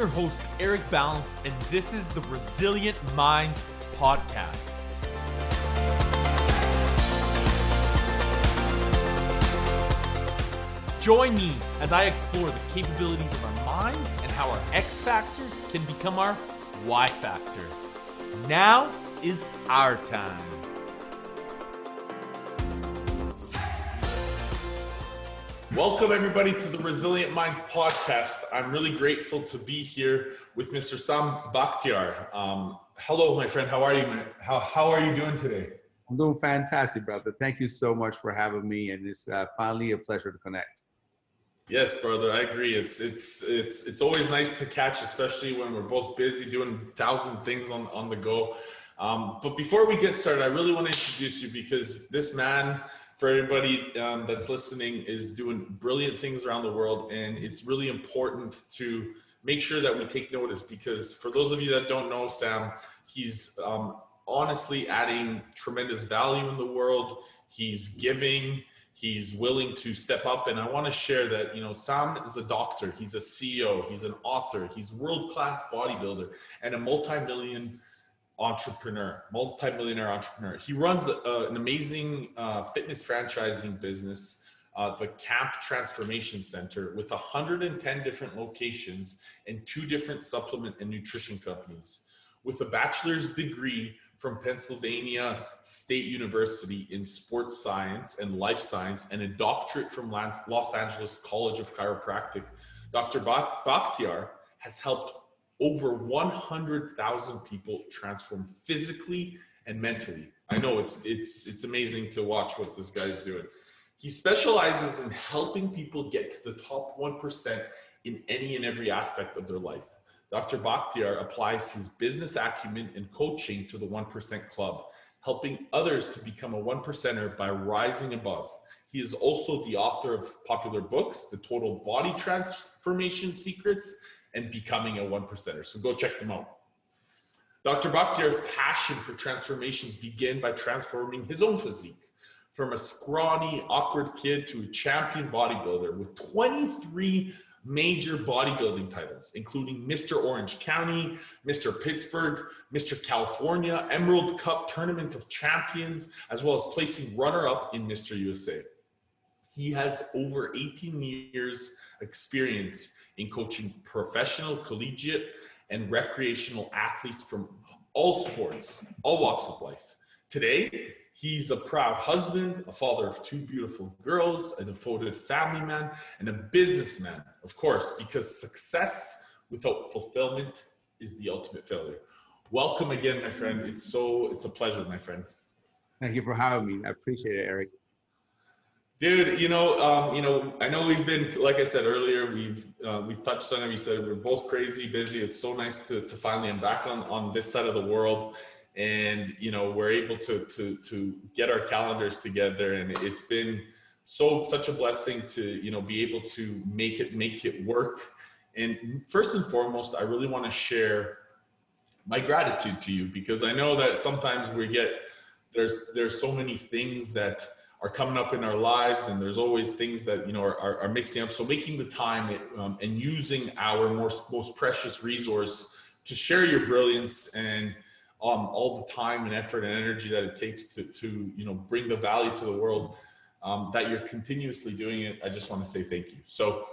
your host, Eric Balance, and this is the Resilient Minds Podcast. Join me as I explore the capabilities of our minds and how our X factor can become our Y factor. Now is our time. Welcome, everybody, to the Resilient Minds podcast. I'm really grateful to be here with Mr. Sam Bakhtiar. Um, hello, my friend. How are you? Man? How, how are you doing today? I'm doing fantastic, brother. Thank you so much for having me, and it's uh, finally a pleasure to connect. Yes, brother, I agree. It's it's it's it's always nice to catch, especially when we're both busy doing thousand things on on the go. Um, but before we get started, I really want to introduce you because this man for everybody um, that's listening is doing brilliant things around the world and it's really important to make sure that we take notice because for those of you that don't know sam he's um, honestly adding tremendous value in the world. He's giving he's willing to step up and i want to share that you know sam is a doctor he's a ceo he's an author he's world class bodybuilder and a multi-million entrepreneur, multi-millionaire entrepreneur. He runs a, an amazing uh, fitness franchising business, uh, the Camp Transformation Center, with 110 different locations and two different supplement and nutrition companies. With a bachelor's degree from Pennsylvania State University in sports science and life science, and a doctorate from Los Angeles College of Chiropractic, Dr. Bakhtiar has helped over 100,000 people transform physically and mentally. I know it's it's it's amazing to watch what this guy's doing. He specializes in helping people get to the top 1% in any and every aspect of their life. Dr. Bakhtiar applies his business acumen and coaching to the 1% club, helping others to become a 1%er by rising above. He is also the author of popular books, The Total Body Transformation Secrets and becoming a one percenter. So go check them out. Dr. Bakhtiar's passion for transformations began by transforming his own physique from a scrawny, awkward kid to a champion bodybuilder with 23 major bodybuilding titles, including Mr. Orange County, Mr. Pittsburgh, Mr. California, Emerald Cup Tournament of Champions, as well as placing runner up in Mr. USA. He has over 18 years experience in coaching professional, collegiate, and recreational athletes from all sports, all walks of life. Today, he's a proud husband, a father of two beautiful girls, a devoted family man, and a businessman, of course, because success without fulfillment is the ultimate failure. Welcome again, my friend. It's so it's a pleasure, my friend. Thank you for having me. I appreciate it, Eric. Dude, you know, um, you know, I know we've been, like I said earlier, we've uh, we've touched on it. We said we're both crazy busy. It's so nice to to finally I'm back on on this side of the world, and you know, we're able to to to get our calendars together, and it's been so such a blessing to you know be able to make it make it work. And first and foremost, I really want to share my gratitude to you because I know that sometimes we get there's there's so many things that are coming up in our lives and there's always things that you know are, are, are mixing up. So making the time um, and using our most, most precious resource to share your brilliance and um, all the time and effort and energy that it takes to, to you know bring the value to the world um, that you're continuously doing it i just want to say thank you. So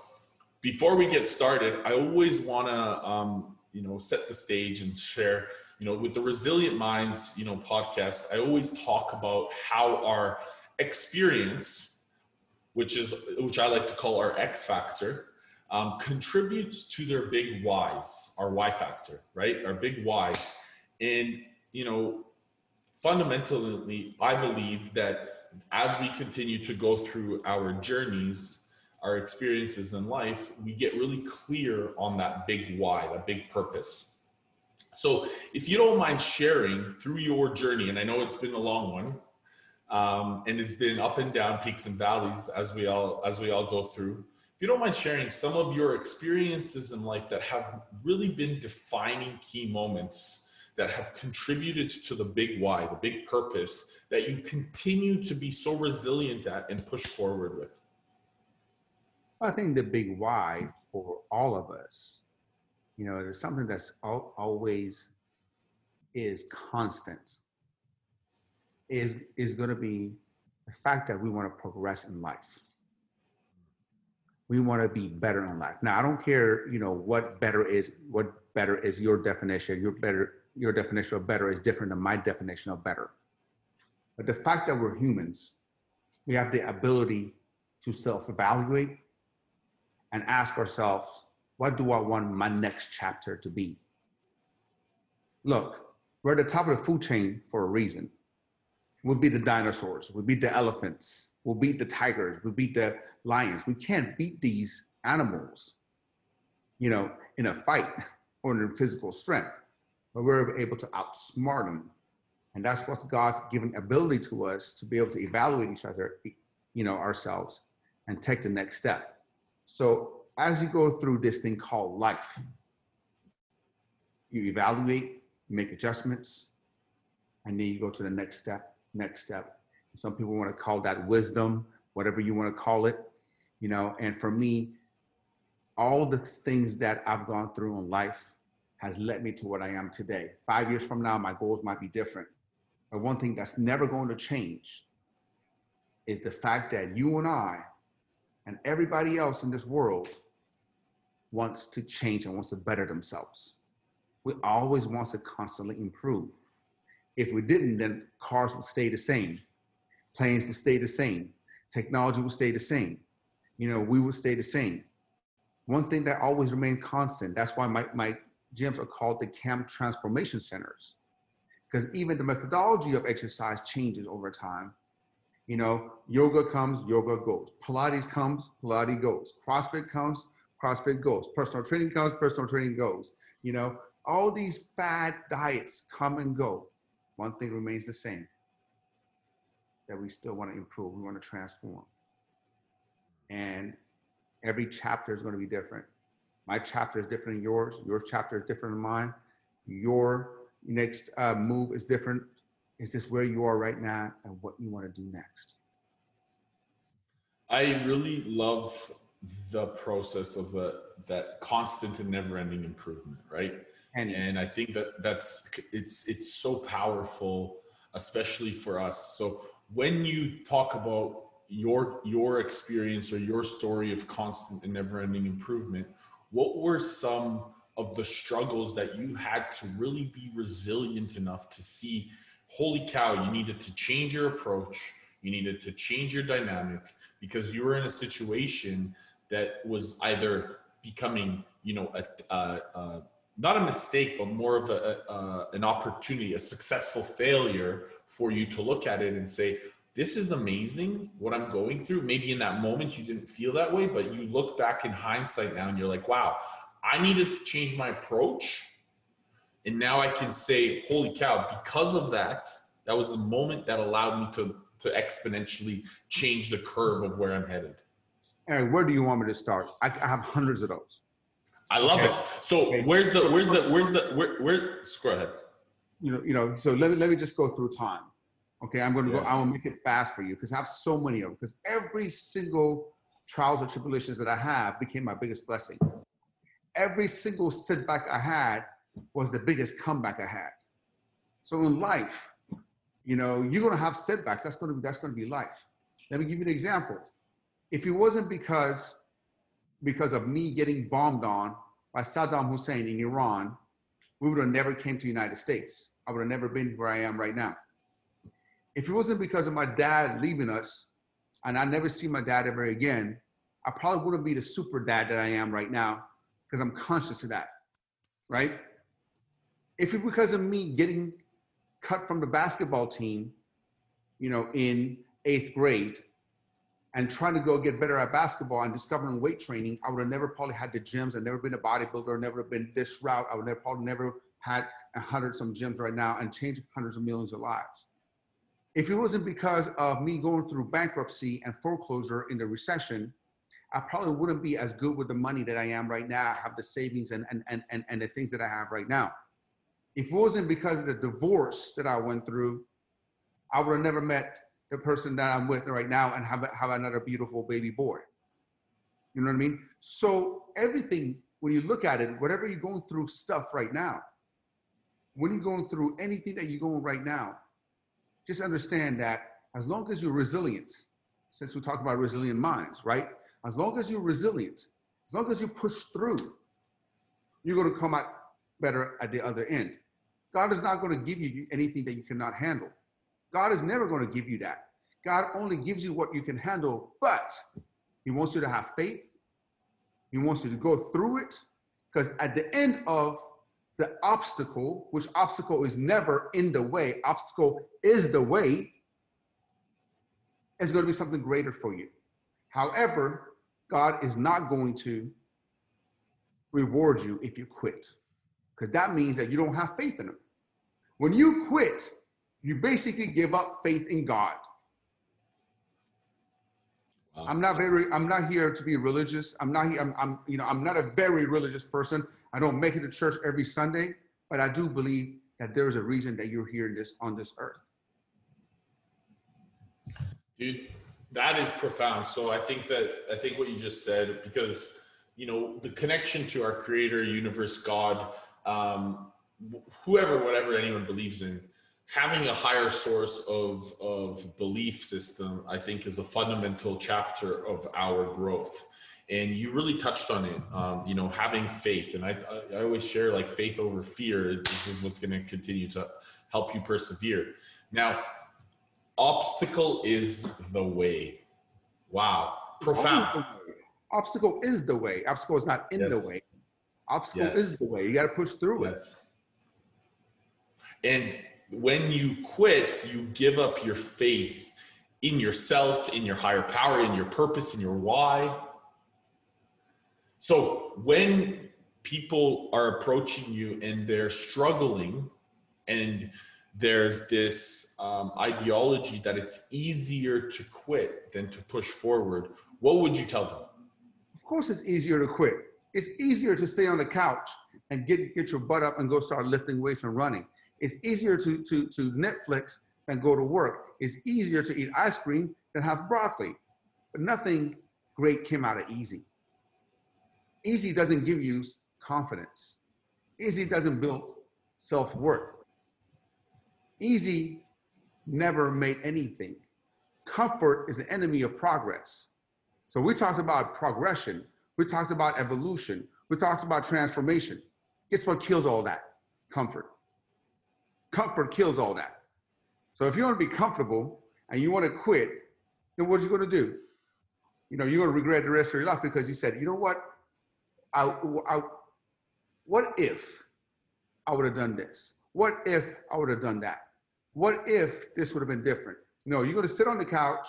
before we get started i always want to um, you know set the stage and share you know with the resilient minds you know podcast i always talk about how our experience, which is which I like to call our X factor, um, contributes to their big Y's, our Y factor, right? Our big Y, and you know, fundamentally, I believe that as we continue to go through our journeys, our experiences in life, we get really clear on that big why, that big purpose. So, if you don't mind sharing through your journey, and I know it's been a long one, um, and it's been up and down, peaks and valleys as we all as we all go through. If you don't mind sharing some of your experiences in life that have really been defining key moments that have contributed to the big why, the big purpose that you continue to be so resilient at and push forward with. I think the big why for all of us you know, there's something that's always is constant is is going to be the fact that we want to progress in life. We want to be better in life. Now, I don't care, you know, what better is. What better is your definition? Your better, your definition of better is different than my definition of better. But the fact that we're humans, we have the ability to self-evaluate and ask ourselves, what do I want my next chapter to be? Look, we're at the top of the food chain for a reason. We'll beat the dinosaurs, we'll beat the elephants, we'll beat the tigers, we'll beat the lions. We can't beat these animals, you know, in a fight or in physical strength, but we're able to outsmart them. And that's what God's given ability to us to be able to evaluate each other, you know, ourselves and take the next step. So as you go through this thing called life, you evaluate, you make adjustments, and then you go to the next step, next step. Some people want to call that wisdom, whatever you want to call it, you know. And for me, all the things that I've gone through in life has led me to what I am today. Five years from now, my goals might be different. But one thing that's never going to change is the fact that you and I and everybody else in this world wants to change and wants to better themselves. We always want to constantly improve. If we didn't, then cars would stay the same, planes would stay the same, technology would stay the same. You know, we would stay the same. One thing that always remained constant, that's why my, my gyms are called the camp transformation centers. Because even the methodology of exercise changes over time. You know, yoga comes, yoga goes. Pilates comes, Pilates goes. CrossFit comes, CrossFit goes. Personal training comes, personal training goes. You know, all these fad diets come and go. One thing remains the same that we still want to improve, we want to transform. And every chapter is going to be different. My chapter is different than yours, your chapter is different than mine. Your next uh, move is different. Is this where you are right now and what you want to do next? I really love the process of the that constant and never-ending improvement, right? And, and I think that that's it's it's so powerful, especially for us. So when you talk about your your experience or your story of constant and never-ending improvement, what were some of the struggles that you had to really be resilient enough to see holy cow you needed to change your approach you needed to change your dynamic because you were in a situation that was either becoming you know a, a, a not a mistake but more of a, an opportunity a successful failure for you to look at it and say this is amazing what i'm going through maybe in that moment you didn't feel that way but you look back in hindsight now and you're like wow I needed to change my approach. And now I can say, holy cow, because of that, that was the moment that allowed me to, to exponentially change the curve of where I'm headed. And where do you want me to start? I, I have hundreds of those. I love okay. it. So okay. where's the where's the where's the where where go ahead. You know, you know, so let me let me just go through time. Okay, I'm gonna yeah. go, I will make it fast for you because I have so many of them. Because every single trials or tribulations that I have became my biggest blessing every single setback I had was the biggest comeback I had. So in life, you know, you're gonna have setbacks. That's gonna be that's gonna be life. Let me give you an example. If it wasn't because because of me getting bombed on by Saddam Hussein in Iran, we would have never came to the United States. I would have never been where I am right now. If it wasn't because of my dad leaving us, and I never see my dad ever again, I probably wouldn't be the super dad that I am right now because I'm conscious of that, right? If it's because of me getting cut from the basketball team, you know, in eighth grade and trying to go get better at basketball and discovering weight training, I would have never probably had the gyms. I've never been a bodybuilder, never been this route. I would have probably never had a hundred some gyms right now and changed hundreds of millions of lives. If it wasn't because of me going through bankruptcy and foreclosure in the recession, I probably wouldn't be as good with the money that I am right now. I have the savings and, and, and, and, and the things that I have right now. If it wasn't because of the divorce that I went through, I would have never met the person that I'm with right now and have, have another beautiful baby boy. You know what I mean? So everything when you look at it, whatever you're going through stuff right now, when you're going through anything that you're going right now, just understand that as long as you're resilient, since we talk about resilient minds, right? As long as you're resilient, as long as you push through, you're going to come out better at the other end. God is not going to give you anything that you cannot handle. God is never going to give you that. God only gives you what you can handle, but He wants you to have faith. He wants you to go through it because at the end of the obstacle, which obstacle is never in the way, obstacle is the way, it's going to be something greater for you. However, God is not going to reward you if you quit because that means that you don't have faith in Him. When you quit, you basically give up faith in God. Wow. I'm not very, I'm not here to be religious. I'm not here, I'm, I'm, you know, I'm not a very religious person. I don't make it to church every Sunday, but I do believe that there is a reason that you're here in this on this earth. Dude, that is profound. So I think that I think what you just said, because you know, the connection to our creator, universe, God, um, whoever, whatever anyone believes in, having a higher source of, of belief system, I think, is a fundamental chapter of our growth. And you really touched on it, um, you know, having faith. And I, I always share like faith over fear. This is what's going to continue to help you persevere. Now, obstacle is the way. Wow, profound. Obstacle is the way. Obstacle is not in yes. the way. Obstacle yes. is the way. You got to push through yes. it. And when you quit, you give up your faith in yourself, in your higher power, in your purpose, in your why. So when people are approaching you and they're struggling and there's this um, ideology that it's easier to quit than to push forward, what would you tell them? Of course, it's easier to quit. It's easier to stay on the couch and get, get your butt up and go start lifting weights and running. It's easier to, to, to Netflix than go to work. It's easier to eat ice cream than have broccoli. But nothing great came out of easy. Easy doesn't give you confidence. Easy doesn't build self worth. Easy never made anything. Comfort is the enemy of progress. So we talked about progression. We talked about evolution. We talked about transformation. Guess what kills all that? Comfort. Comfort kills all that. So if you want to be comfortable and you want to quit, then what are you going to do? You know, you're going to regret the rest of your life because you said, you know what? I, I, what if I would have done this? What if I would have done that? What if this would have been different? No, you're going to sit on the couch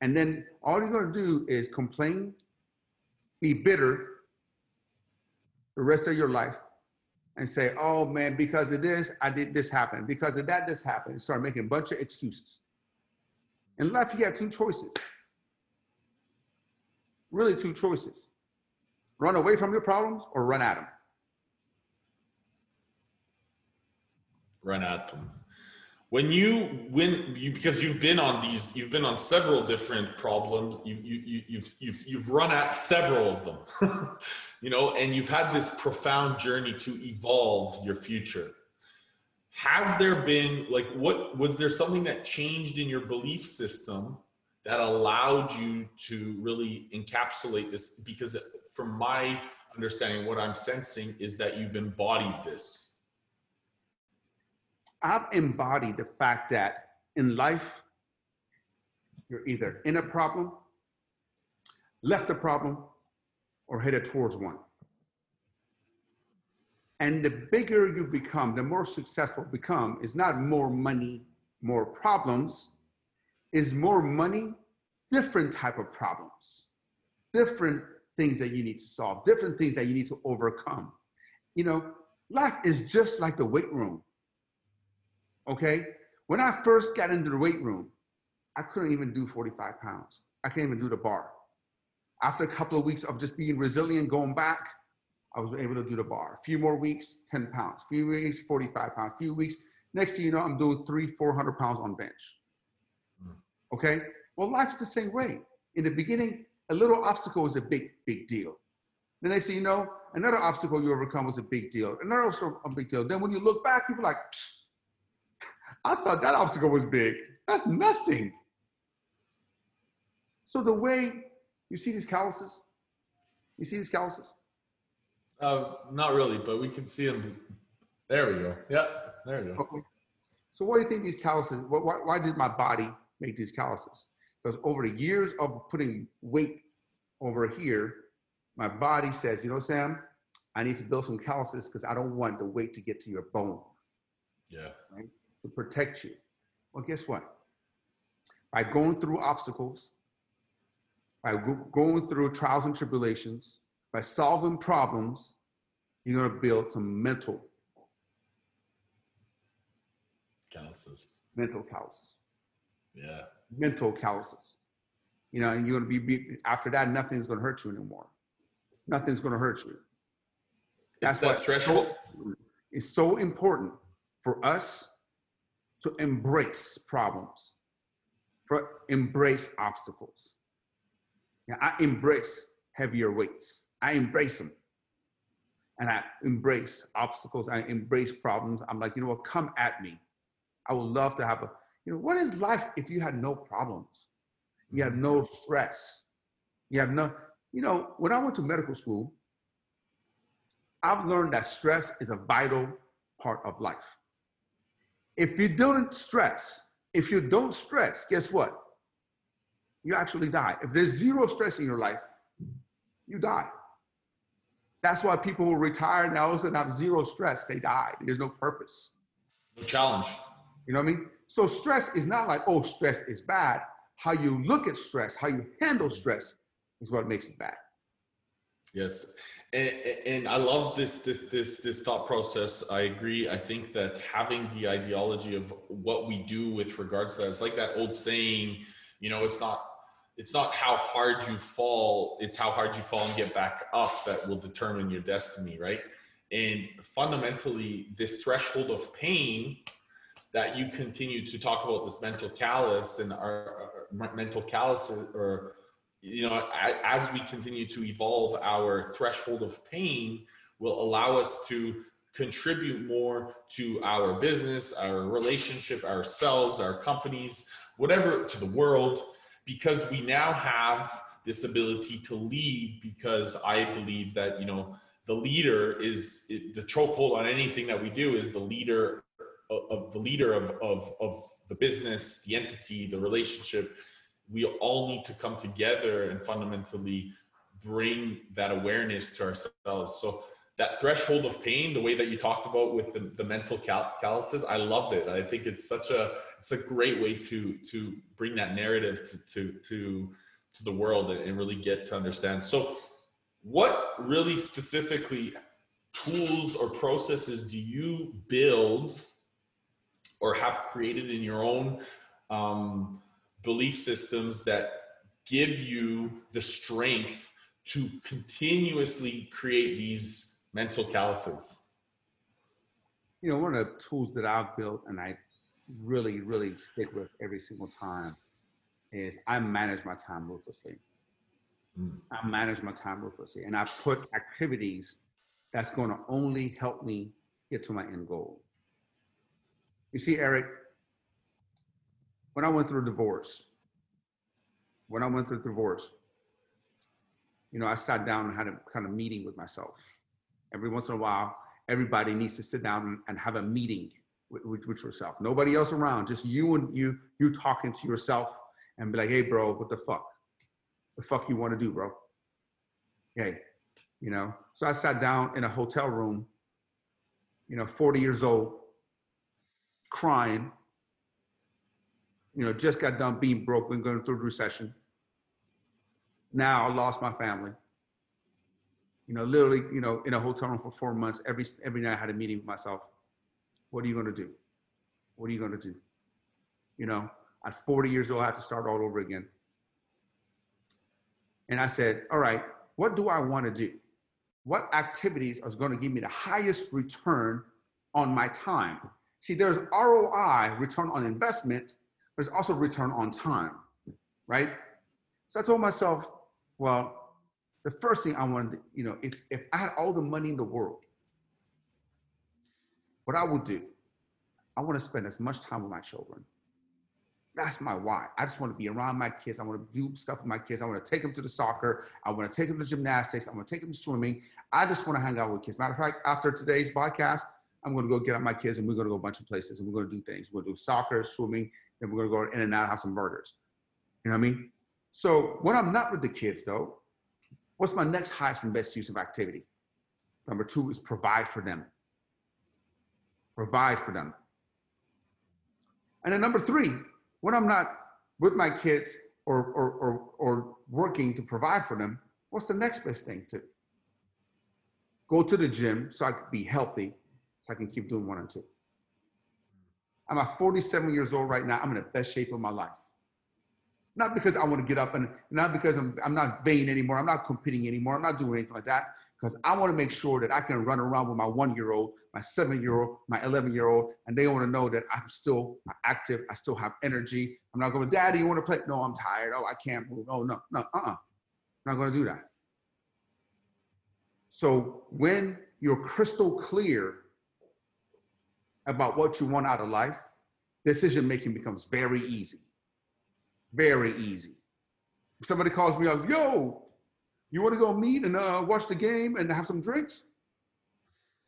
and then all you're going to do is complain, be bitter the rest of your life, and say, oh man, because of this, I did this happen. Because of that, this happened. And start making a bunch of excuses. In life, you got two choices. Really, two choices run away from your problems or run at them. Run at them when you win you because you've been on these you've been on several different problems you, you, you you've you've you've run at several of them you know and you've had this profound journey to evolve your future. Has there been like what was there something that changed in your belief system that allowed you to really encapsulate this? Because from my understanding what i'm sensing is that you've embodied this I've embodied the fact that in life, you're either in a problem, left a problem, or headed towards one. And the bigger you become, the more successful become, is not more money, more problems, is more money, different type of problems, different things that you need to solve, different things that you need to overcome. You know, life is just like the weight room okay? When I first got into the weight room, I couldn't even do 45 pounds. I can't even do the bar. After a couple of weeks of just being resilient, going back, I was able to do the bar. A few more weeks, 10 pounds. A few weeks, 45 pounds. A few weeks, next thing you know, I'm doing three, 400 pounds on bench. Hmm. Okay? Well, life is the same way. In the beginning, a little obstacle is a big, big deal. The next thing you know, another obstacle you overcome was a big deal. Another obstacle, a big deal. Then when you look back, you're like, I thought that obstacle was big. That's nothing. So the way you see these calluses, you see these calluses? Uh, not really, but we can see them. There we go. Yeah, there we go. Okay. So what do you think these calluses, why, why did my body make these calluses? Because over the years of putting weight over here, my body says, you know, Sam, I need to build some calluses because I don't want the weight to get to your bone. Yeah. Right? To protect you. Well, guess what? By going through obstacles, by going through trials and tribulations, by solving problems, you're going to build some mental calluses. Mental calluses. Yeah. Mental calluses. You know, and you're going to be, be after that, nothing's going to hurt you anymore. Nothing's going to hurt you. That's that threshold. It's so important for us to embrace problems, for embrace obstacles. Now, I embrace heavier weights. I embrace them. And I embrace obstacles. I embrace problems. I'm like, you know what, come at me. I would love to have a, you know, what is life if you had no problems? You have no stress. You have no, you know, when I went to medical school, I've learned that stress is a vital part of life. If you don't stress, if you don't stress, guess what? You actually die. If there's zero stress in your life, you die. That's why people who retire now and have zero stress, they die. There's no purpose. No challenge. You know what I mean? So stress is not like, oh, stress is bad. How you look at stress, how you handle stress is what makes it bad. Yes. And, I love this this this this thought process. I agree. I think that having the ideology of what we do with regards to that, it's like that old saying, you know, it's not it's not how hard you fall, it's how hard you fall and get back up that will determine your destiny, right? And fundamentally, this threshold of pain that you continue to talk about this mental callus and our, our mental callus or you know, as we continue to evolve, our threshold of pain will allow us to contribute more to our business, our relationship, ourselves, our companies, whatever, to the world, because we now have this ability to lead. Because I believe that, you know, the leader is the chokehold on anything that we do is the leader of, of the leader of, of, of the business, the entity, the relationship we all need to come together and fundamentally bring that awareness to ourselves. So that threshold of pain, the way that you talked about with the, the mental cal- calluses, I loved it. I think it's such a it's a great way to to bring that narrative to to to, to the world and, and really get to understand. So, what really specifically tools or processes do you build or have created in your own um, belief systems that give you the strength to continuously create these mental calluses? You know, one of the tools that I've built and I really, really stick with every single time is I manage my time ruthlessly. Mm. I manage my time ruthlessly and I put activities that's going to only help me get to my end goal. You see, Eric, when I went through divorce, when I went through divorce, you know, I sat down and had a kind of meeting with myself. Every once in a while, everybody needs to sit down and have a meeting with, with, with yourself. Nobody else around, just you and you, you talking to yourself and be like, hey, bro, what the fuck? The fuck you want to do, bro? Hey, you know. So I sat down in a hotel room, you know, 40 years old, crying, you know, just got done being broke and going through recession. Now I lost my family. You know, literally, you know, in a hotel room for four months. Every every night I had a meeting with myself. What are you to do? What are you to do? You know, at 40 years old, I had to start all over again. And I said, all right, what do I want to do? What activities are going to give me the highest return on my time? See, there's ROI, return on investment, there's also return on time, right? So I told myself, well, the first thing I wanted, to, you know, if if I had all the money in the world, what I would do, I want to spend as much time with my children. That's my why. I just want to be around my kids. I want to do stuff with my kids. I want to take them to the soccer. I want to take them to gymnastics. I want to take them to swimming. I just want to hang out with kids. Matter of fact, after today's podcast, I'm going to go get out my kids and we're going to go a bunch of places and we're going to do things. We're going to do soccer, swimming, and we're to go In-N-Out, have some burgers. You know what I mean? So when I'm not with the kids, though, what's my next highest and best use of activity? Number two is provide for them. Provide for them. And then number three, when I'm not with my kids or, or, or, or working to provide for them, what's the next best thing to go to the gym so I can be healthy, so I can keep doing one and two. I'm at 47 years old right now. I'm in the best shape of my life. Not because I want to get up and not because I'm, I'm not vain anymore. I'm not competing anymore. I'm not doing anything like that because I want to make sure that I can run around with my one year old, my seven year old, my 11 year old, and they want to know that I'm still active. I still have energy. I'm not going, to Daddy, you want to play? No, I'm tired. Oh, I can't move. Oh, no, no, uh uh-uh. uh. not going to do that. So when you're crystal clear about what you want out of life, decision making becomes very easy. Very easy. If somebody calls me up, yo, you want to go meet and uh, watch the game and have some drinks?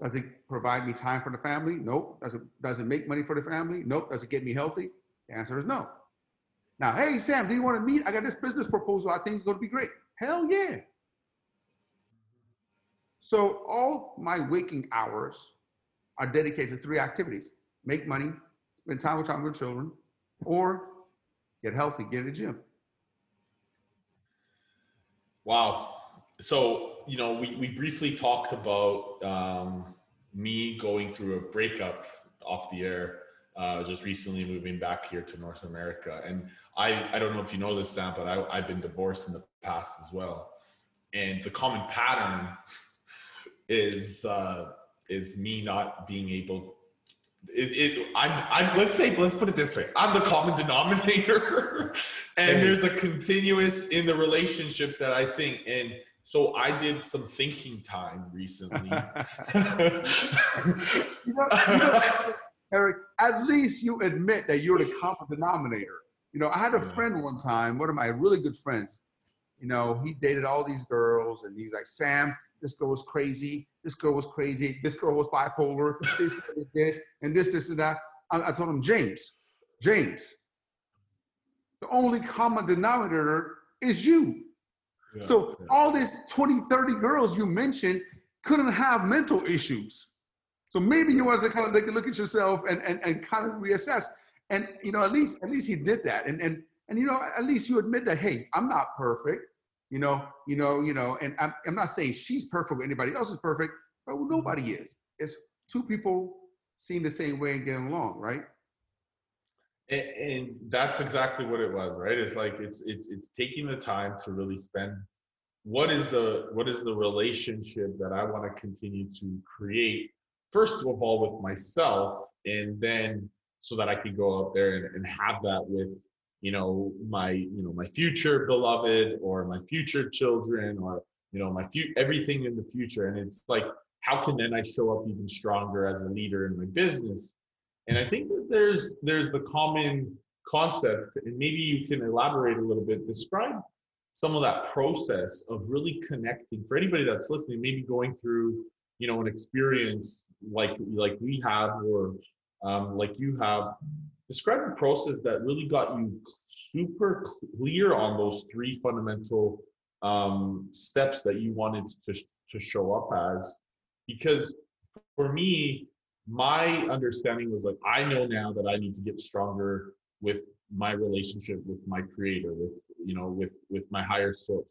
Does it provide me time for the family? Nope. Does it, does it make money for the family? Nope. Does it get me healthy? The answer is no. Now, hey, Sam, do you want to meet? I got this business proposal. I think it's going to be great. Hell yeah. So all my waking hours are dedicated to three activities make money, spend time with with children, or get healthy, get in the gym. Wow. So, you know, we, we briefly talked about um, me going through a breakup off the air, uh, just recently moving back here to North America. And I, I don't know if you know this, Sam, but I, I've been divorced in the past as well. And the common pattern is uh, is me not being able it, it I'm, I'm let's say let's put it this way. I'm the common denominator. And there's a continuous in the relationships that i think and so i did some thinking time recently. You know, you know, eric at least you admit that you're the common denominator. You know i had a friend one time one of my really good friends you know he dated all these girls and he's like sam this girl was crazy. This girl was crazy. This girl was bipolar. This, this, and this, this, and that. I, I told him, James, James, the only common denominator is you. Yeah, so yeah. all these 20, 30 girls you mentioned couldn't have mental issues. So maybe you want to kind of take a look at yourself and, and, and kind of reassess. And you know, at least at least he did that. And and and you know, at least you admit that, hey, I'm not perfect you know, you know, you know, and I'm, I'm not saying she's perfect or anybody else is perfect, but mm-hmm. nobody is. It's two people seeing the same way and getting along, right? And, and that's exactly what it was, right? It's like it's it's it's taking the time to really spend what is the what is the relationship that I want to continue to create first of all with myself and then so that I can go out there and, and have that with you know my you know my future beloved or my future children or you know my future everything in the future. And it's like how can then i show up even stronger as a leader in my business? And i think that there's there's the common concept and maybe you can elaborate a little bit. Describe some of that process of really connecting. For anybody that's listening maybe going through you know an experience like like we have or um, like you have describe a process that really got you super clear on those three fundamental um, steps that you wanted to, to show up as. Because for me my understanding was like i know now that i need to get stronger with my relationship with my creator with you know with with my higher source.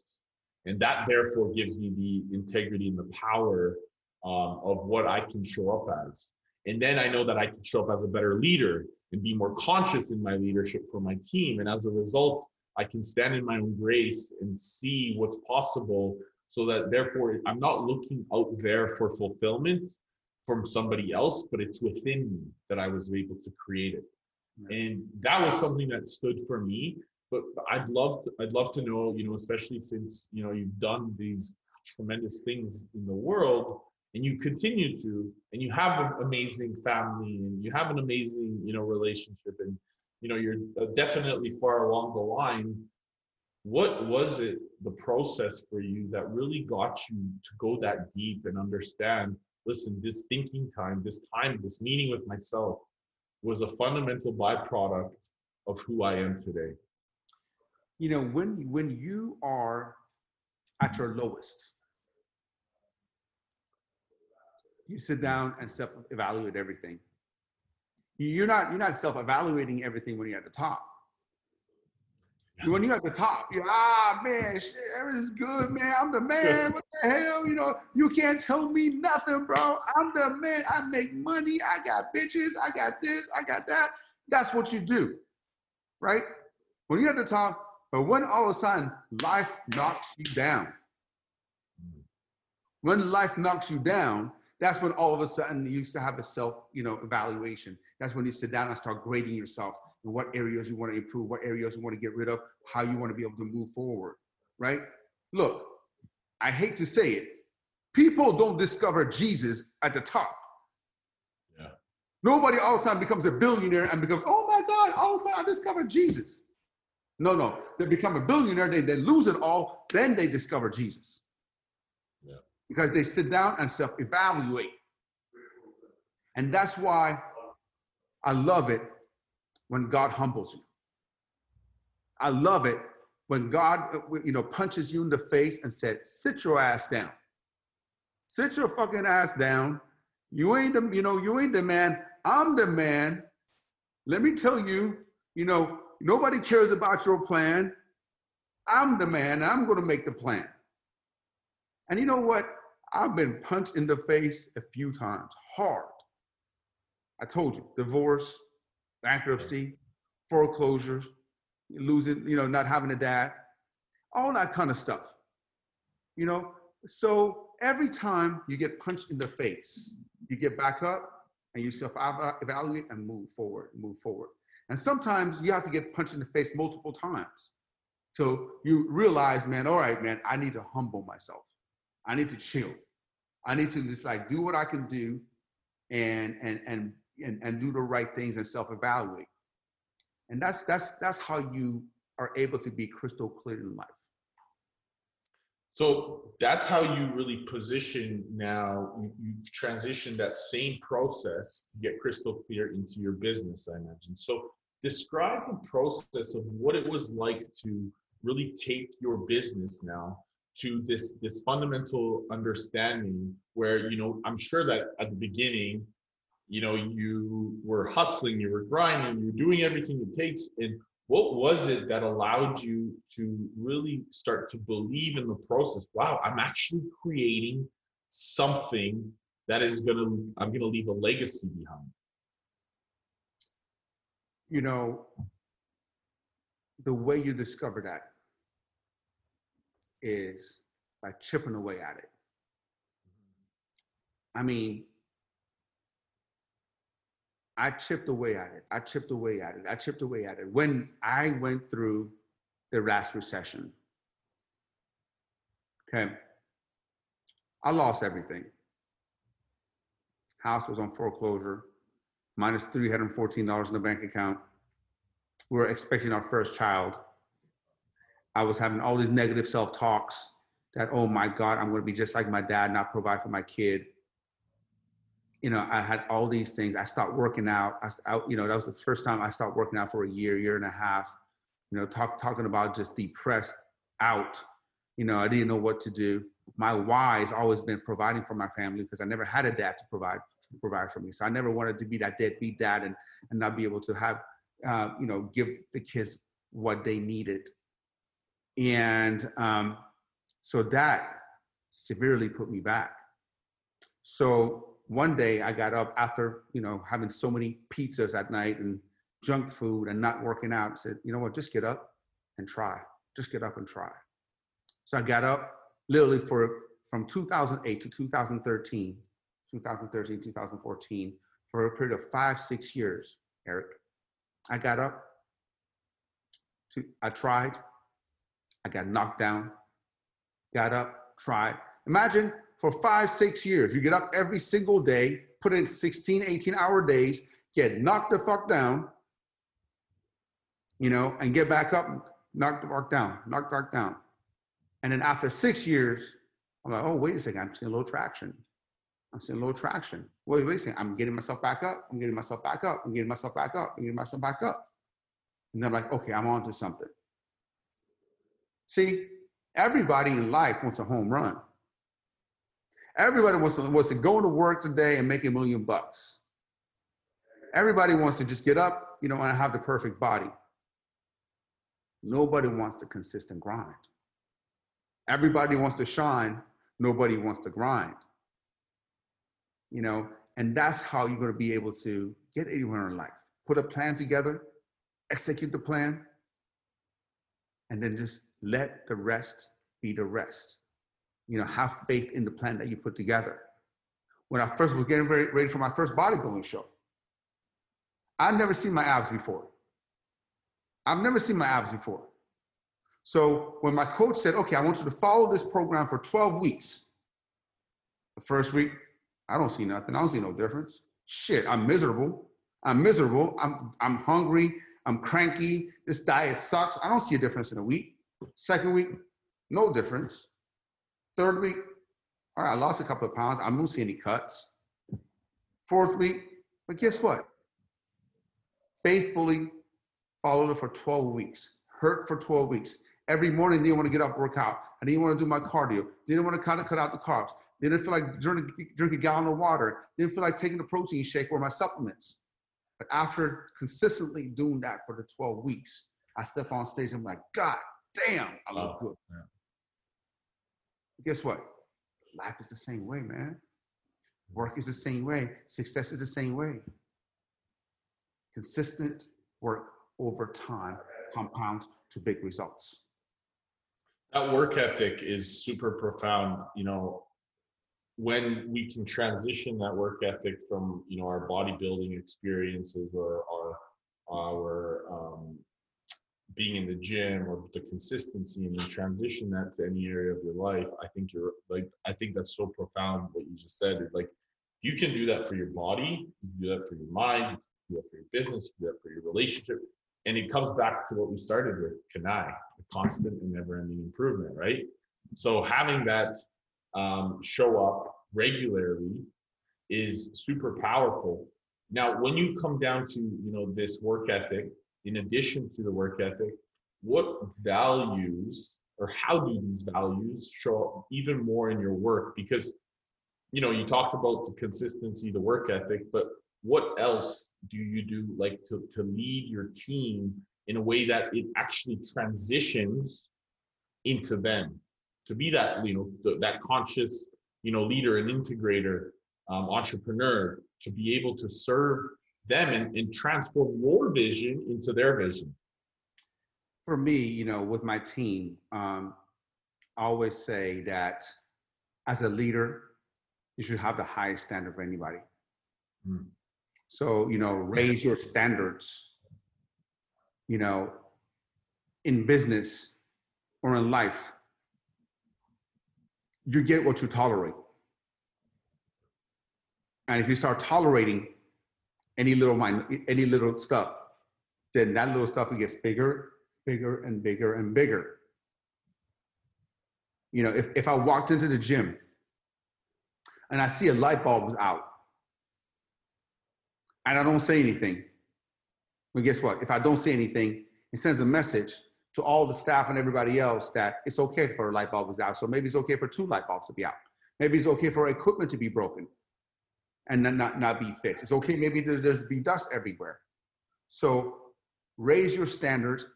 And that therefore gives me the integrity and the power um, of what i can show up as. And then i know that i can show up as a better leader and be more conscious in my leadership for my team. And as a result, I can stand in my own grace and see what's possible so that therefore I'm not looking out there for fulfillment from somebody else, but it's within me that I was able to create it. And that was something that stood for me but I'd love to, I'd love to know, you know, especially since you know you've done these tremendous things in the world and you continue to and you have an amazing family and you have an amazing you know relationship and you know you're uh, definitely far along the line what was it the process for you that really got you to go that deep and understand listen this thinking time this time this meeting with myself was a fundamental byproduct of who i am today? You know, when when you are at your lowest, you sit down and self-evaluate everything. You're not you're not self-evaluating everything when you're at the top. When you're at the top, you're ah man, shit, everything's good, man. I'm the man. What the hell? You know, you can't tell me nothing, bro. I'm the man. I make money. I got bitches. I got this. I got that. That's what you do, right? When you're at the top, but when all of a sudden life knocks you down, when life knocks you down, that's when all of a sudden you used to have a self, you know, evaluation. That's when you sit down and start grading yourself and what areas you want to improve, what areas you want to get rid of, how you want to be able to move forward, right? Look, I hate to say it, people don't discover Jesus at the top. Yeah. Nobody all of a sudden becomes a billionaire and becomes, oh my God, all of a sudden I discovered Jesus. No, no, they become a billionaire, they, they lose it all, then they discover Jesus. Because they sit down and self evaluate. And that's why I love it when God humbles you. I love it when God, you know, punches you in the face and said, "Sit your ass down. Sit your fucking ass down. You ain't the, you know, you ain't the man. I'm the man. Let me tell you, you know, nobody cares about your plan. I'm the man. I'm going to make the plan." And you know what? I've been punched in the face a few times, hard. I told you, divorce, bankruptcy, foreclosures, losing, you know, not having a dad, all that kind of stuff. You know, so every time you get punched in the face, you get back up and you self evaluate and move forward, move forward. And sometimes you have to get punched in the face multiple times. So you realize, man, all right, man, I need to humble myself. I need to chill. I need to just like do what I can do and and and and, and do the right things and self-evaluate. And that's that's that's how you are able to be crystal clear in life. So that's how you really position now. You, you transition that same process, get crystal clear into your business, I imagine. So describe the process of what it was like to really take your business now to this this fundamental understanding where you know i'm sure that at the beginning you know you were hustling you were grinding you were doing everything it takes. And what was it that allowed you to really start to believe in the process? Wow i'm actually creating something that is going to i'm going to leave a legacy behind. You know, the way you discover that is by chipping away at it. Mm-hmm. I mean, I chipped away at it. I chipped away at it. I chipped away at it. When I went through the last recession, okay, I lost everything. House was on foreclosure, minus $314 in the bank account. We were expecting our first child. I was having all these negative self talks that, oh my God, I'm going to be just like my dad, not provide for my kid you know, I had all these things. I stopped working out. I, I, you know, that was the first time I stopped working out for a year, year and a half. You know, talk, talking about just depressed out. You know, I didn't know what to do. My why has always been providing for my family because I never had a dad to provide provide for me. So I never wanted to be that deadbeat dad and and not be able to have, uh, you know, give the kids what they needed. And um, so that severely put me back. So one day I got up after, you know, having so many pizzas at night and junk food and not working out, said, you know what, just get up and try. Just get up and try. So I got up literally for from 2008 to 2013, 2013, 2014, for a period of five, six years, Eric. I got up, to, I tried, I got knocked down, got up, tried. Imagine for five, six years, you get up every single day, put in 16, 18 hour days, get knocked the fuck down, you know, and get back up, knock the fuck down, knock back down. And then after six years, I'm like, oh, wait a second, I'm seeing a little traction. I'm seeing a little traction. Wait, wait a second, I'm getting myself back up, I'm getting myself back up, I'm getting myself back up, I'm getting myself back up. And I'm like, okay, I'm on to something. See, everybody in life wants a home run. Everybody wants to, wants to go to work today and make a million bucks. Everybody wants to just get up, you know, and have the perfect body. Nobody wants the consistent grind. Everybody wants to shine. Nobody wants to grind. You know, and that's how you're going to be able to get anywhere in life. Put a plan together, execute the plan, and then just let the rest be the rest. You know, have faith in the plan that you put together. When I first was getting ready, for my first bodybuilding show, I'd never seen my abs before. I've never seen my abs before. So when my coach said, okay, I want you to follow this program for 12 weeks, the first week, I don't see nothing. I don't see no difference. Shit, I'm miserable. I'm miserable. I'm, I'm hungry. I'm cranky. This diet sucks. I don't see a difference in a week. Second week, no difference. Third week, all right, I lost a couple of pounds. I don't see any cuts. Fourth week, but guess what? Faithfully followed it for 12 weeks, hurt for 12 weeks. Every morning, didn't want to get up, work out. I didn't want to do my cardio. Didn't want to kind of cut out the carbs. Didn't feel like drink, drink a gallon of water. Didn't feel like taking a protein shake or my supplements. But after consistently doing that for the 12 weeks, I step on stage and I'm like, God damn, I look good. Yeah. Guess what? Life is the same way, man. Work is the same way. Success is the same way. Consistent work over time compounds to big results. That work ethic is super profound. You know, when we can transition that work ethic from you know our bodybuilding experiences or our our um, being in the gym or the consistency and then transition that to any area of your life i think you're like i think that's so profound what you just said. Like you can do that for your body you do that for your mind you do that for your business you do that for your relationship. And it comes back to what we started with CANI the constant and never-ending improvement right? So having that um, show up regularly is super powerful. Now when you come down to you know this work ethic in addition to the work ethic, what values or how do these values show up even more in your work? Because, you know, you talked about the consistency, the work ethic, but what else do you do like to, to lead your team in a way that it actually transitions into them to be that, you know, the, that conscious, you know, leader and integrator, um, entrepreneur, to be able to serve them and, and transform your vision into their vision? For me, you know, with my team, um, I always say that as a leader, you should have the highest standard for anybody. Mm. So, you know, raise your standards, you know, in business or in life. You get what you tolerate. And if you start tolerating any little mind, any little stuff, then that little stuff gets bigger, bigger, and bigger and bigger. You know, if, if I walked into the gym and I see a light bulb is out and I don't say anything, well, guess what? If I don't say anything, it sends a message to all the staff and everybody else that it's okay for a light bulb to out. So maybe it's okay for two light bulbs to be out. Maybe it's okay for equipment to be broken and not, not, not be fixed. It's okay, maybe there's, there's be dust everywhere. So raise your standards.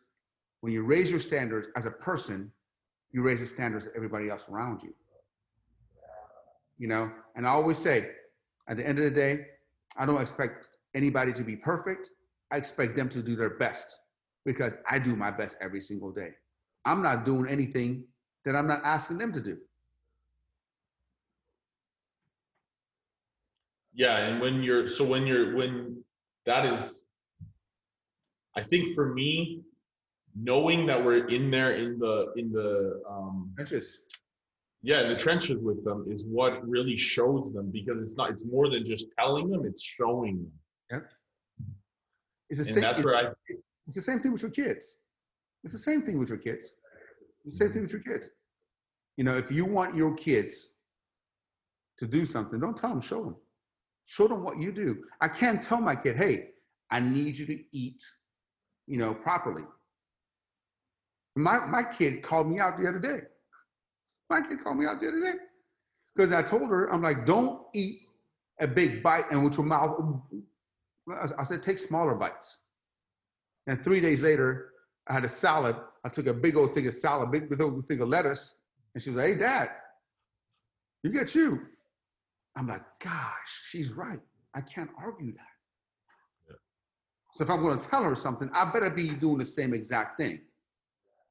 When you raise your standards as a person, you raise the standards of everybody else around you. You know, and I always say, at the end of the day, I don't expect anybody to be perfect. I expect them to do their best because I do my best every single day. I'm not doing anything that I'm not asking them to do. Yeah and when you're so when you're when that is i think for me knowing that we're in there in the in the um, Trenches. yeah in the trenches with them is what really shows them because it's not it's more than just telling them it's showing them yeah It's the and same. that's it's- where I It's the same thing with your kids. It's the same thing with your kids. It's the same thing with your kids. You know, if you want your kids to do something, don't tell them, show them. Show them what you do. I can't tell my kid, hey, I need you to eat, you know, properly. My, my kid called me out the other day. My kid called me out the other day. Because I told her, I'm like, don't eat a big bite and with your mouth. I said, take smaller bites. And three days later, I had a salad. I took a big old thing of salad, big, big old thing of lettuce. And she was like, hey, dad, you get you. I'm like, gosh, she's right. I can't argue that. Yeah. So if I'm going to tell her something, I better be doing the same exact thing.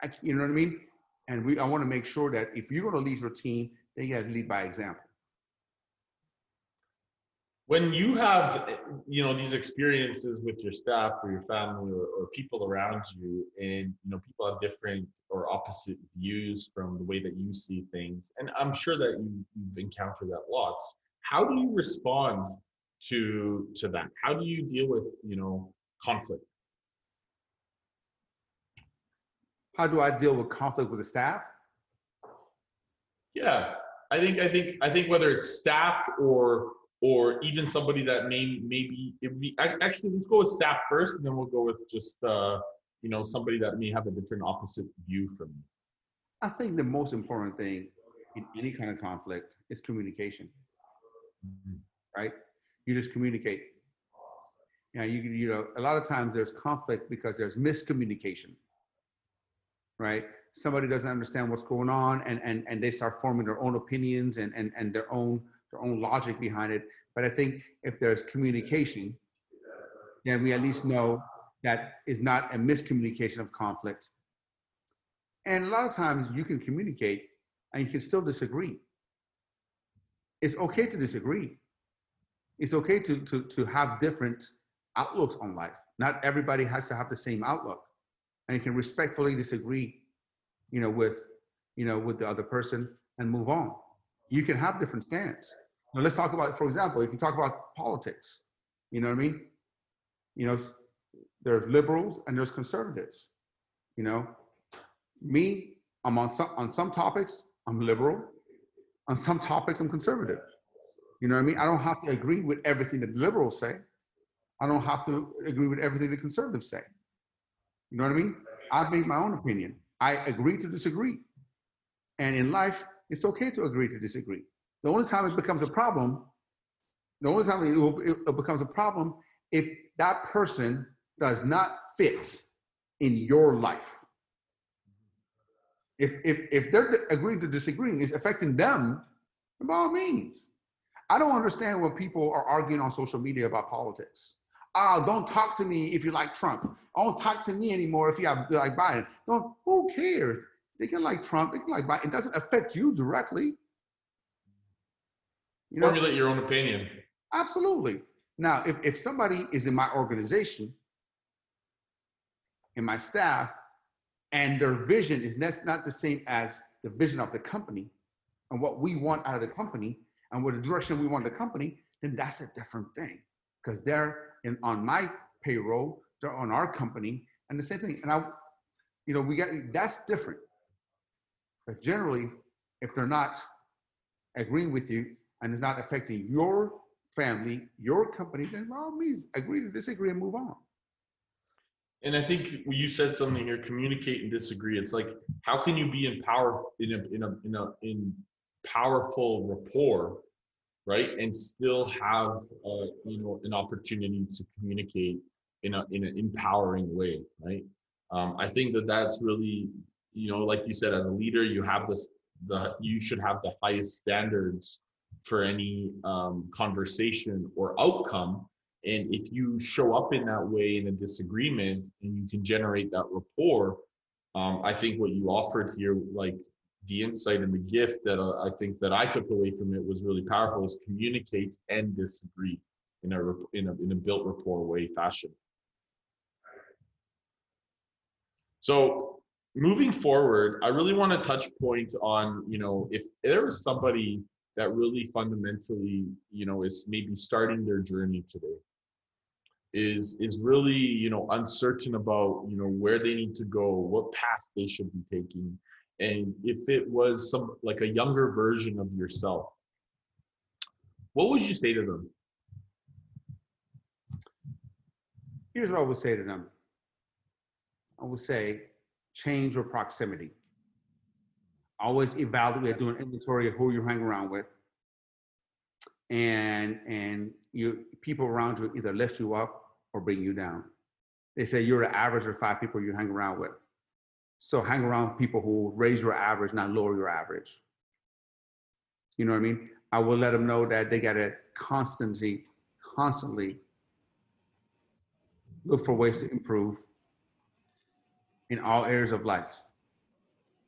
I, you know what I mean? And we, I want to make sure that if you're going to lead your team, then you got to lead by example. when you have you know these experiences with your staff or your family or, or people around you and you know people have different or opposite views from the way that you see things and i'm sure that you, you've encountered that lots how do you respond to to that? How do you deal with you know conflict? How do I deal with conflict with the staff? yeah i think i think i think whether it's staff or or even somebody that may maybe it would be actually let's go with staff first and then we'll go with just uh you know somebody that may have a different opposite view from you. I think the most important thing in any kind of conflict is communication, right? You just communicate. You know, you, you know, a lot of times there's conflict because there's miscommunication, right? Somebody doesn't understand what's going on and, and, and they start forming their own opinions and, and, and their own, their own logic behind it. But I think if there's communication, then we at least know that is not a miscommunication of conflict. And a lot of times you can communicate and you can still disagree. It's okay to disagree. It's okay to, to, to have different outlooks on life. Not everybody has to have the same outlook. And you can respectfully disagree, you know, with, you know, with the other person and move on. You can have different stance. Now let's talk about, for example, if you talk about politics. You know what I mean? You know, there's liberals and there's conservatives. You know, me, I'm on some on some topics, I'm liberal. On some topics, I'm conservative. You know what I mean? I don't have to agree with everything that liberals say. I don't have to agree with everything the conservatives say. You know what I mean? I've made my own opinion. I agree to disagree. And in life, it's okay to agree to disagree. The only time it becomes a problem, the only time it, will, it becomes a problem if that person does not fit in your life. If if if they're agreeing to disagreeing is affecting them, by all means. I don't understand when people are arguing on social media about politics. Oh, don't talk to me if you like Trump. Don't talk to me anymore if you have like Biden. Don't. Who cares? They can like Trump. They can like Biden. It doesn't affect you directly. You know, formulate your own opinion Absolutely. Now, if, if somebody is in my organization, in my staff, and their vision is not the same as the vision of the company and what we want out of the company and what the direction we want the company, then that's a different thing. Because they're in on my payroll, they're on our company, and the same thing. And I, you know, we got that's different. But generally, if they're not agreeing with you and it's not affecting your family, your company, then by all means, agree to disagree and move on. And i think you said something here communicate and disagree. It's like how can you be in power in a in a in a in powerful rapport right? And still have uh, you know an opportunity to communicate in a in an empowering way right? Um, i think that that's really you know like you said as a leader you have this the you should have the highest standards for any um, conversation or outcome and if you show up in that way in a disagreement and you can generate that rapport um, i think what you offered here like the insight and the gift that uh, I think that I took away from it was really powerful is communicate and disagree in a in a in a built rapport way fashion. So moving forward, I really want to touch point on, you know, if there is somebody that really fundamentally, you know, is maybe starting their journey today, is is really, you know, uncertain about, you know, where they need to go, what path they should be taking. And if it was some like a younger version of yourself, what would you say to them? Here's what I would say to them. I would say change your proximity. Always evaluate, do an inventory of who you hang around with. And and you people around you either lift you up or bring you down. They say you're the average of five people you hang around with. So hang around people who raise your average, not lower your average. You know what I mean? I will let them know that they gotta constantly, constantly look for ways to improve in all areas of life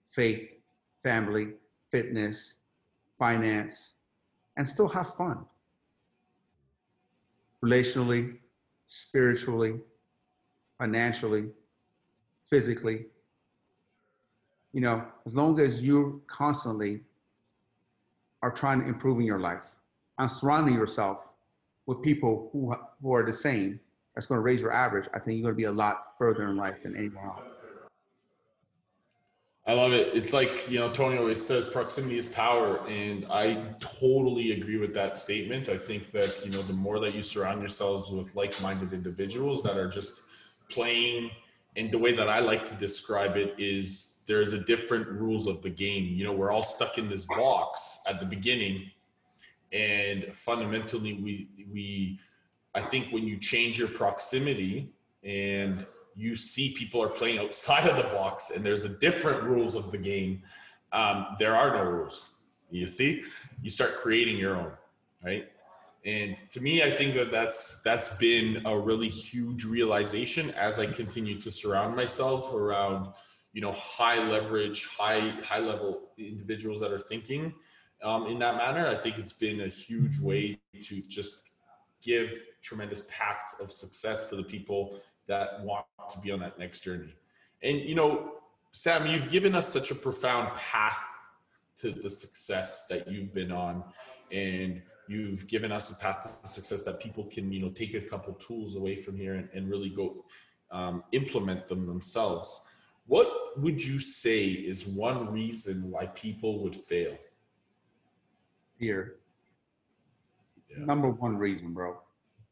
faith, family, fitness, finance, and still have fun. Relationally, spiritually, financially, physically. You know, as long as you constantly are trying to improve in your life and surrounding yourself with people who, who are the same, that's going to raise your average. I think you're going to be a lot further in life than anyone else. I love it. It's like, you know, Tony always says proximity is power. And I totally agree with that statement. I think that, you know, the more that you surround yourselves with like minded individuals that are just playing, and the way that I like to describe it is there's a different rules of the game. You know, we're all stuck in this box at the beginning. And fundamentally, we, we, I think when you change your proximity and you see people are playing outside of the box and there's a different rules of the game. Um, there are no rules you see? You start creating your own right? And to me i think that that's that's been a really huge realization as i continue to surround myself around you know high leverage high high level individuals that are thinking um, in that manner. I think it's been a huge way to just give tremendous paths of success for the people that want to be on that next journey. And you know, Sam, you've given us such a profound path to the success that you've been on, and you've given us a path to success that people can, you know, take a couple tools away from here and, and really go um, implement them themselves. What would you say is one reason why people would fail? Fear. Yeah. Number one reason, bro.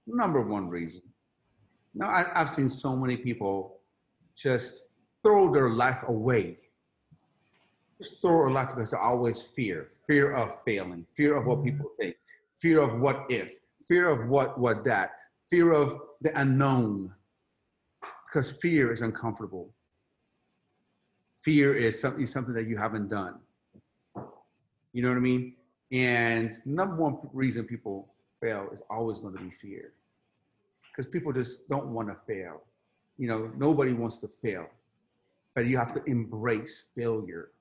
Number one reason. Now, I, I've seen so many people just throw their life away. Just throw their life because they always fear, fear of failing, fear of what mm-hmm. people think, fear of what if, fear of what what that, fear of the unknown. Because fear is uncomfortable. Fear is something something that you haven't done. You know what I mean? And number one reason people fail is always going to be fear because people just don't want to fail. You know, nobody wants to fail, but you have to embrace failure.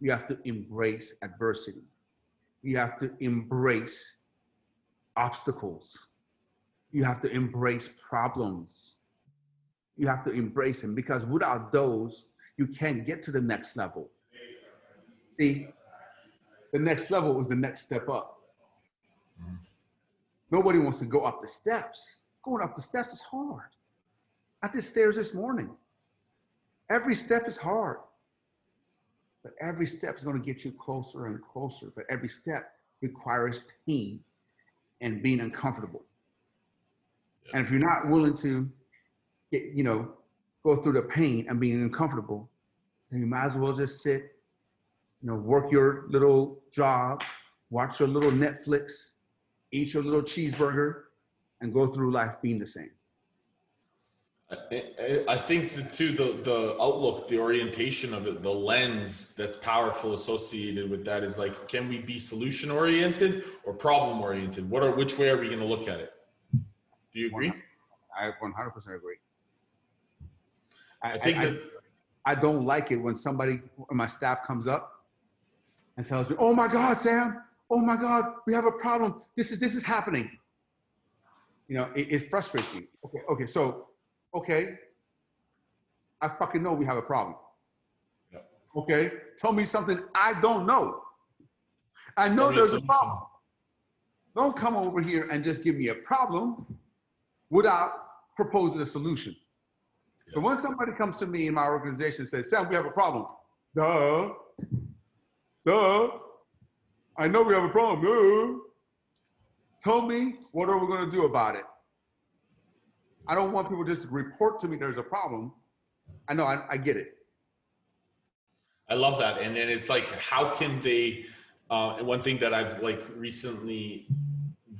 You have to embrace adversity. You have to embrace obstacles. You have to embrace problems. You have to embrace them because without those, you can't get to the next level. See, the next level is the next step up. Mm-hmm. Nobody wants to go up the steps Going up the steps is hard. I did stairs this morning. Every step is hard. But every step is going to get you closer and closer. But every step requires pain and being uncomfortable. Yeah. And if you're not willing to get, you know, go through the pain and being uncomfortable, then you might as well just sit, you know, work your little job, watch your little Netflix, eat your little cheeseburger, and go through life being the same. I think the too the the outlook, the orientation of it, the lens that's powerful associated with that is like, can we be solution oriented or problem oriented? What are which way are we going to look at it? Do you agree? I 100% agree. I, I think I, that I don't like it when somebody my staff comes up and tells me, "Oh my God, Sam! Oh my God, we have a problem. This is this is happening." You know, it, it frustrates me. Okay, okay, so, okay, I fucking know we have a problem. Okay, tell me something I don't know. I know there's a problem. Don't come over here and just give me a problem without proposing a solution. Yes. So when somebody comes to me in my organization and says, Sam, we have a problem. Duh. Duh. I know we have a problem. Duh. Tell me what are we going to do about it? I don't want people just report to me there's a problem. I know, I, I get it. I love that. And then it's like, how can they? Uh, and one thing that I've like recently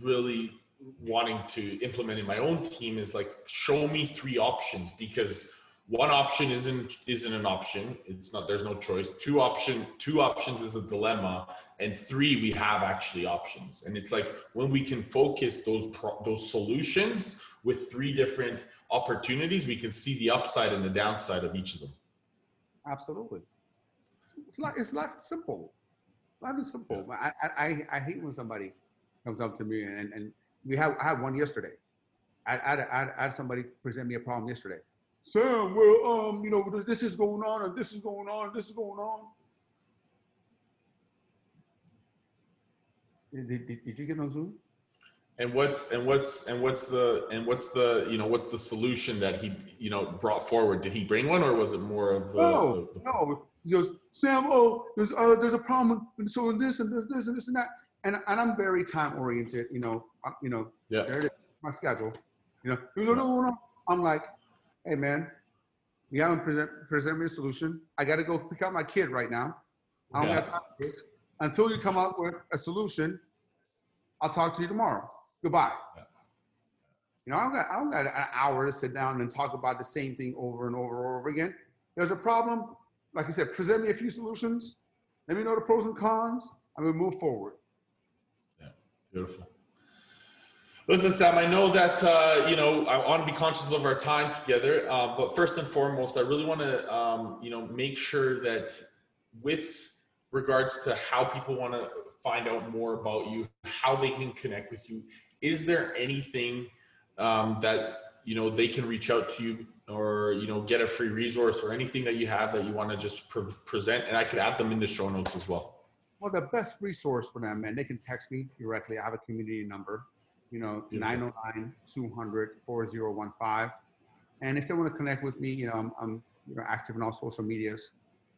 really wanting to implement in my own team is like show me three options because one option isn't isn't an option. It's not there's no choice. Two option two options is a dilemma and three we have actually options. And it's like when we can focus those pro, those solutions with three different opportunities we can see the upside and the downside of each of them. Absolutely. It's like it's life simple. Life is simple. I, I i hate when somebody comes up to me and and we have i had one yesterday. I, I, I, I had somebody present me a problem yesterday Sam, well, um, you know, this is going on, and this is going on, and this is going on. Did, did, did you get on Zoom? And what's and what's and what's the and what's the you know what's the solution that he you know brought forward? Did he bring one, or was it more of the? No, the, the... no. He goes, Sam. Oh, there's uh, there's a problem, and so in this and there's this and this and that, and and I'm very time oriented. You know, uh, you know. Yeah. There it is, my schedule. You know, he goes, no, no, no. I'm like, hey man, you haven't present, present me a solution. I got to go pick up my kid right now. I don't yeah. got time for this. Until you come up with a solution, I'll talk to you tomorrow. Goodbye. Yeah. You know, I don't, got, I don't got an hour to sit down and talk about the same thing over and over and over again. There's a problem. Like I said, present me a few solutions. Let me know the pros and cons. I'm going to move forward. Yeah, beautiful. Listen, Sam, I know that, uh, you know, I want to be conscious of our time together. Uh, but first and foremost, I really want to, um, you know, make sure that with regards to how people want to find out more about you, how they can connect with you, is there anything um, that, you know, they can reach out to you or, you know, get a free resource or anything that you have that you want to just pre- present? And I could add them in the show notes as well. Well, the best resource for them, man, they can text me directly. I have a community number you know, 909 200 4015. And if they want to connect with me, you know, I'm, I'm you know, active in all social medias.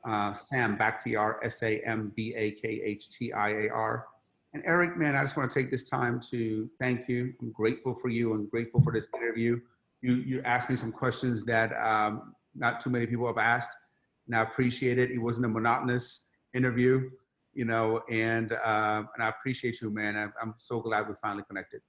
Uh, Sam Bakhtiar, S A M B A K H T I A R. And Eric, man, I just want to take this time to thank you. I'm grateful for you and grateful for this interview. You you asked me some questions that um, not too many people have asked, and I appreciate it. It wasn't a monotonous interview, you know, and uh, and I appreciate you, man. I'm so glad we finally connected.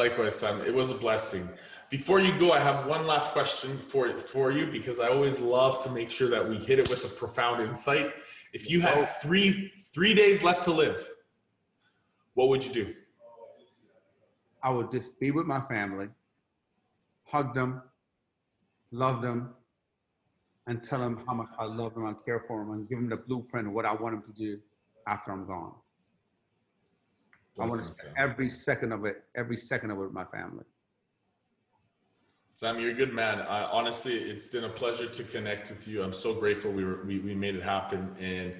Likewise, Sam. It was a blessing. Before you go, I have one last question for for you because I always love to make sure that we hit it with a profound insight. If you had three three days left to live, what would you do? I would just be with my family, hug them, love them, and tell them how much I love them and care for them, and give them the blueprint of what I want them to do after I'm gone. I want to spend every second of it, every second of it with my family. Sam, you're a good man. Uh, honestly, it's been a pleasure to connect with you. I'm so grateful we were we, we made it happen and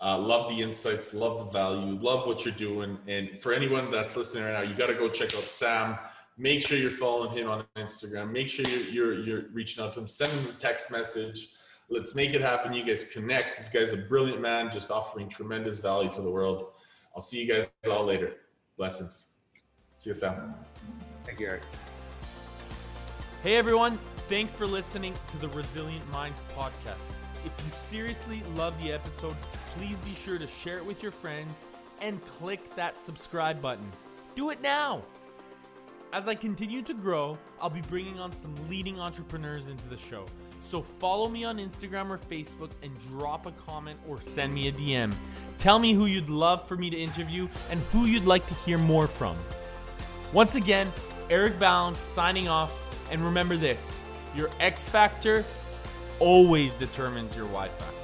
uh, love the insights, love the value, love what you're doing. And for anyone that's listening right now, you got to go check out Sam. Make sure you're following him on Instagram. Make sure you're, you're, you're reaching out to him. Send him a text message. Let's make it happen. You guys connect. This guy's a brilliant man, just offering tremendous value to the world. I'll see you guys all later. Blessings. See you, Sam. Thank you, Eric. Hey, everyone. Thanks for listening to the Resilient Minds podcast. If you seriously love the episode, please be sure to share it with your friends and click that subscribe button. Do it now. As I continue to grow, I'll be bringing on some leading entrepreneurs into the show. So follow me on Instagram or Facebook and drop a comment or send me a DM. Tell me who you'd love for me to interview and who you'd like to hear more from. Once again, Eric Balance signing off. And remember this your X factor always determines your Y factor.